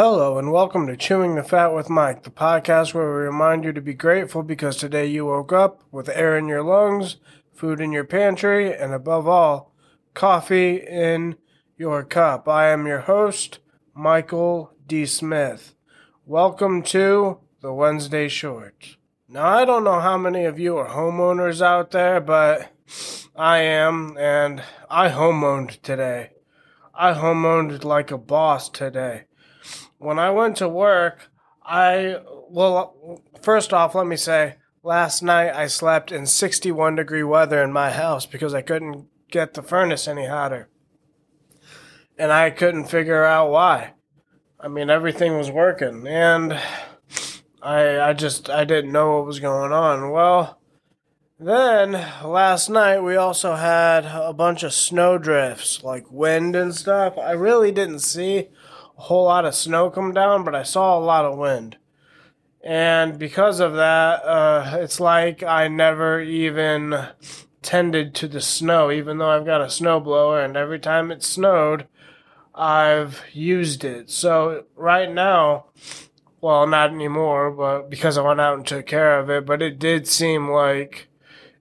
Hello, and welcome to Chewing the Fat with Mike, the podcast where we remind you to be grateful because today you woke up with air in your lungs, food in your pantry, and above all, coffee in your cup. I am your host, Michael D. Smith. Welcome to the Wednesday Short. Now, I don't know how many of you are homeowners out there, but I am, and I homeowned today. I homeowned like a boss today when I went to work, I, well, first off, let me say, last night I slept in 61 degree weather in my house because I couldn't get the furnace any hotter. And I couldn't figure out why. I mean, everything was working and I, I just, I didn't know what was going on. Well, then last night we also had a bunch of snow drifts, like wind and stuff. I really didn't see a whole lot of snow come down, but I saw a lot of wind. And because of that, uh, it's like I never even tended to the snow, even though I've got a snowblower, and every time it snowed, I've used it. So right now, well, not anymore, but because I went out and took care of it, but it did seem like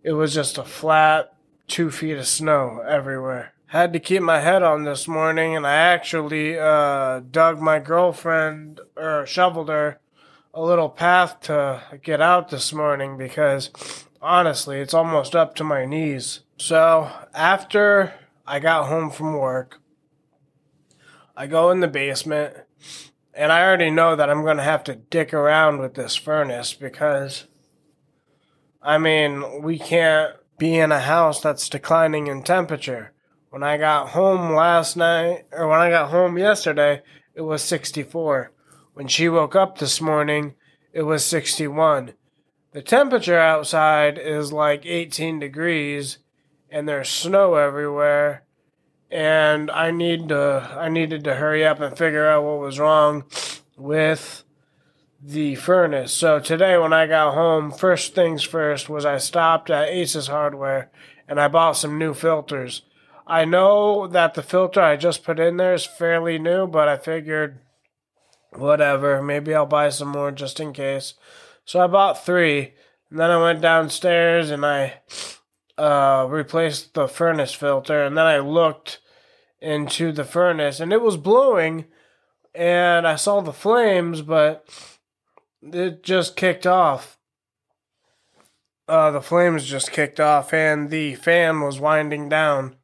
it was just a flat two feet of snow everywhere had to keep my head on this morning, and I actually uh, dug my girlfriend or shoveled her a little path to get out this morning because honestly, it's almost up to my knees. So after I got home from work, I go in the basement, and I already know that I'm going to have to dick around with this furnace because, I mean, we can't be in a house that's declining in temperature. When I got home last night, or when I got home yesterday, it was 64. When she woke up this morning, it was 61. The temperature outside is like 18 degrees, and there's snow everywhere. And I need to, I needed to hurry up and figure out what was wrong with the furnace. So today, when I got home, first things first was I stopped at Ace's Hardware and I bought some new filters. I know that the filter I just put in there is fairly new, but I figured whatever, maybe I'll buy some more just in case. So I bought three, and then I went downstairs and I uh, replaced the furnace filter, and then I looked into the furnace and it was blowing, and I saw the flames, but it just kicked off. Uh, the flames just kicked off, and the fan was winding down.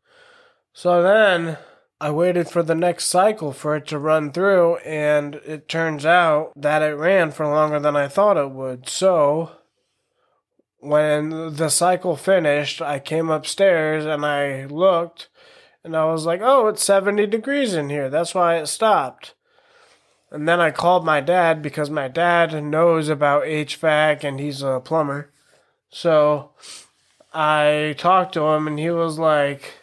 So then I waited for the next cycle for it to run through, and it turns out that it ran for longer than I thought it would. So when the cycle finished, I came upstairs and I looked, and I was like, oh, it's 70 degrees in here. That's why it stopped. And then I called my dad because my dad knows about HVAC and he's a plumber. So I talked to him, and he was like,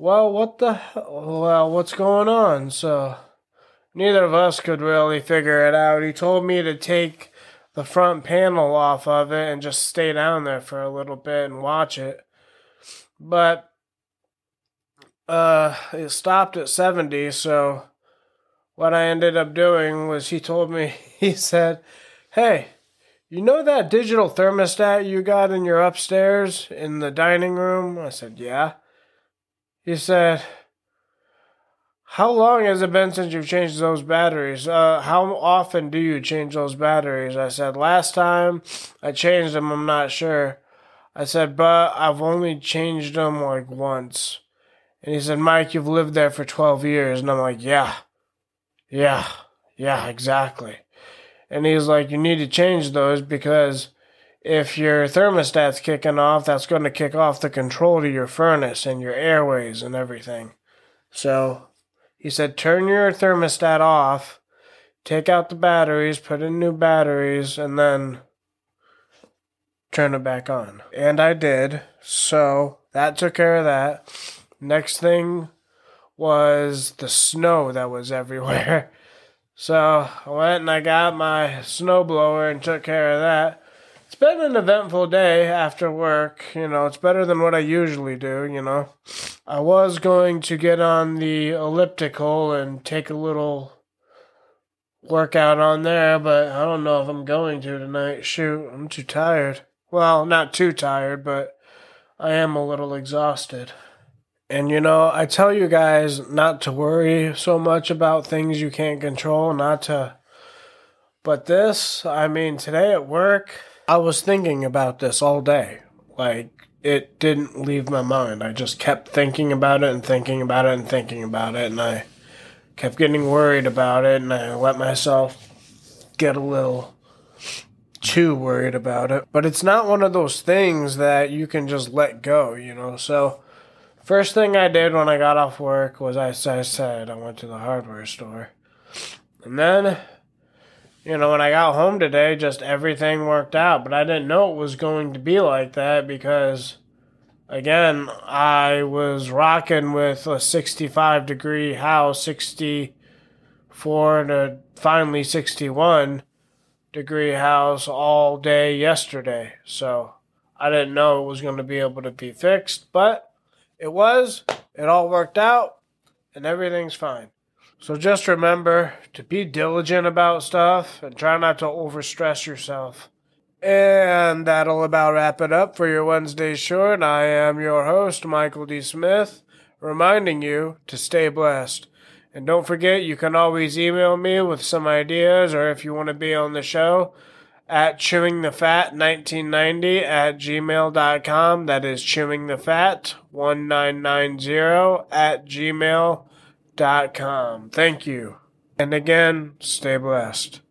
well, what the well, what's going on? So neither of us could really figure it out. He told me to take the front panel off of it and just stay down there for a little bit and watch it. But uh it stopped at 70, so what I ended up doing was he told me he said, "Hey, you know that digital thermostat you got in your upstairs in the dining room?" I said, "Yeah." He said, How long has it been since you've changed those batteries? Uh, how often do you change those batteries? I said, Last time I changed them, I'm not sure. I said, But I've only changed them like once. And he said, Mike, you've lived there for 12 years. And I'm like, Yeah, yeah, yeah, exactly. And he's like, You need to change those because if your thermostat's kicking off, that's going to kick off the control to your furnace and your airways and everything. So he said, turn your thermostat off, take out the batteries, put in new batteries, and then turn it back on. And I did. So that took care of that. Next thing was the snow that was everywhere. So I went and I got my snowblower and took care of that it's been an eventful day after work. You know, it's better than what I usually do, you know. I was going to get on the elliptical and take a little workout on there, but I don't know if I'm going to tonight. Shoot, I'm too tired. Well, not too tired, but I am a little exhausted. And you know, I tell you guys not to worry so much about things you can't control, not to. But this, I mean, today at work, I was thinking about this all day. Like, it didn't leave my mind. I just kept thinking about it and thinking about it and thinking about it, and I kept getting worried about it, and I let myself get a little too worried about it. But it's not one of those things that you can just let go, you know? So, first thing I did when I got off work was, as I said, I went to the hardware store. And then, you know, when I got home today, just everything worked out. But I didn't know it was going to be like that because, again, I was rocking with a 65 degree house, 64 to finally 61 degree house all day yesterday. So I didn't know it was going to be able to be fixed, but it was. It all worked out and everything's fine. So just remember to be diligent about stuff and try not to overstress yourself. And that'll about wrap it up for your Wednesday short. I am your host, Michael D. Smith, reminding you to stay blessed. And don't forget, you can always email me with some ideas or if you want to be on the show at chewingthefat1990 at gmail.com. That is chewingthefat1990 at gmail.com. Thank you. And again, stay blessed.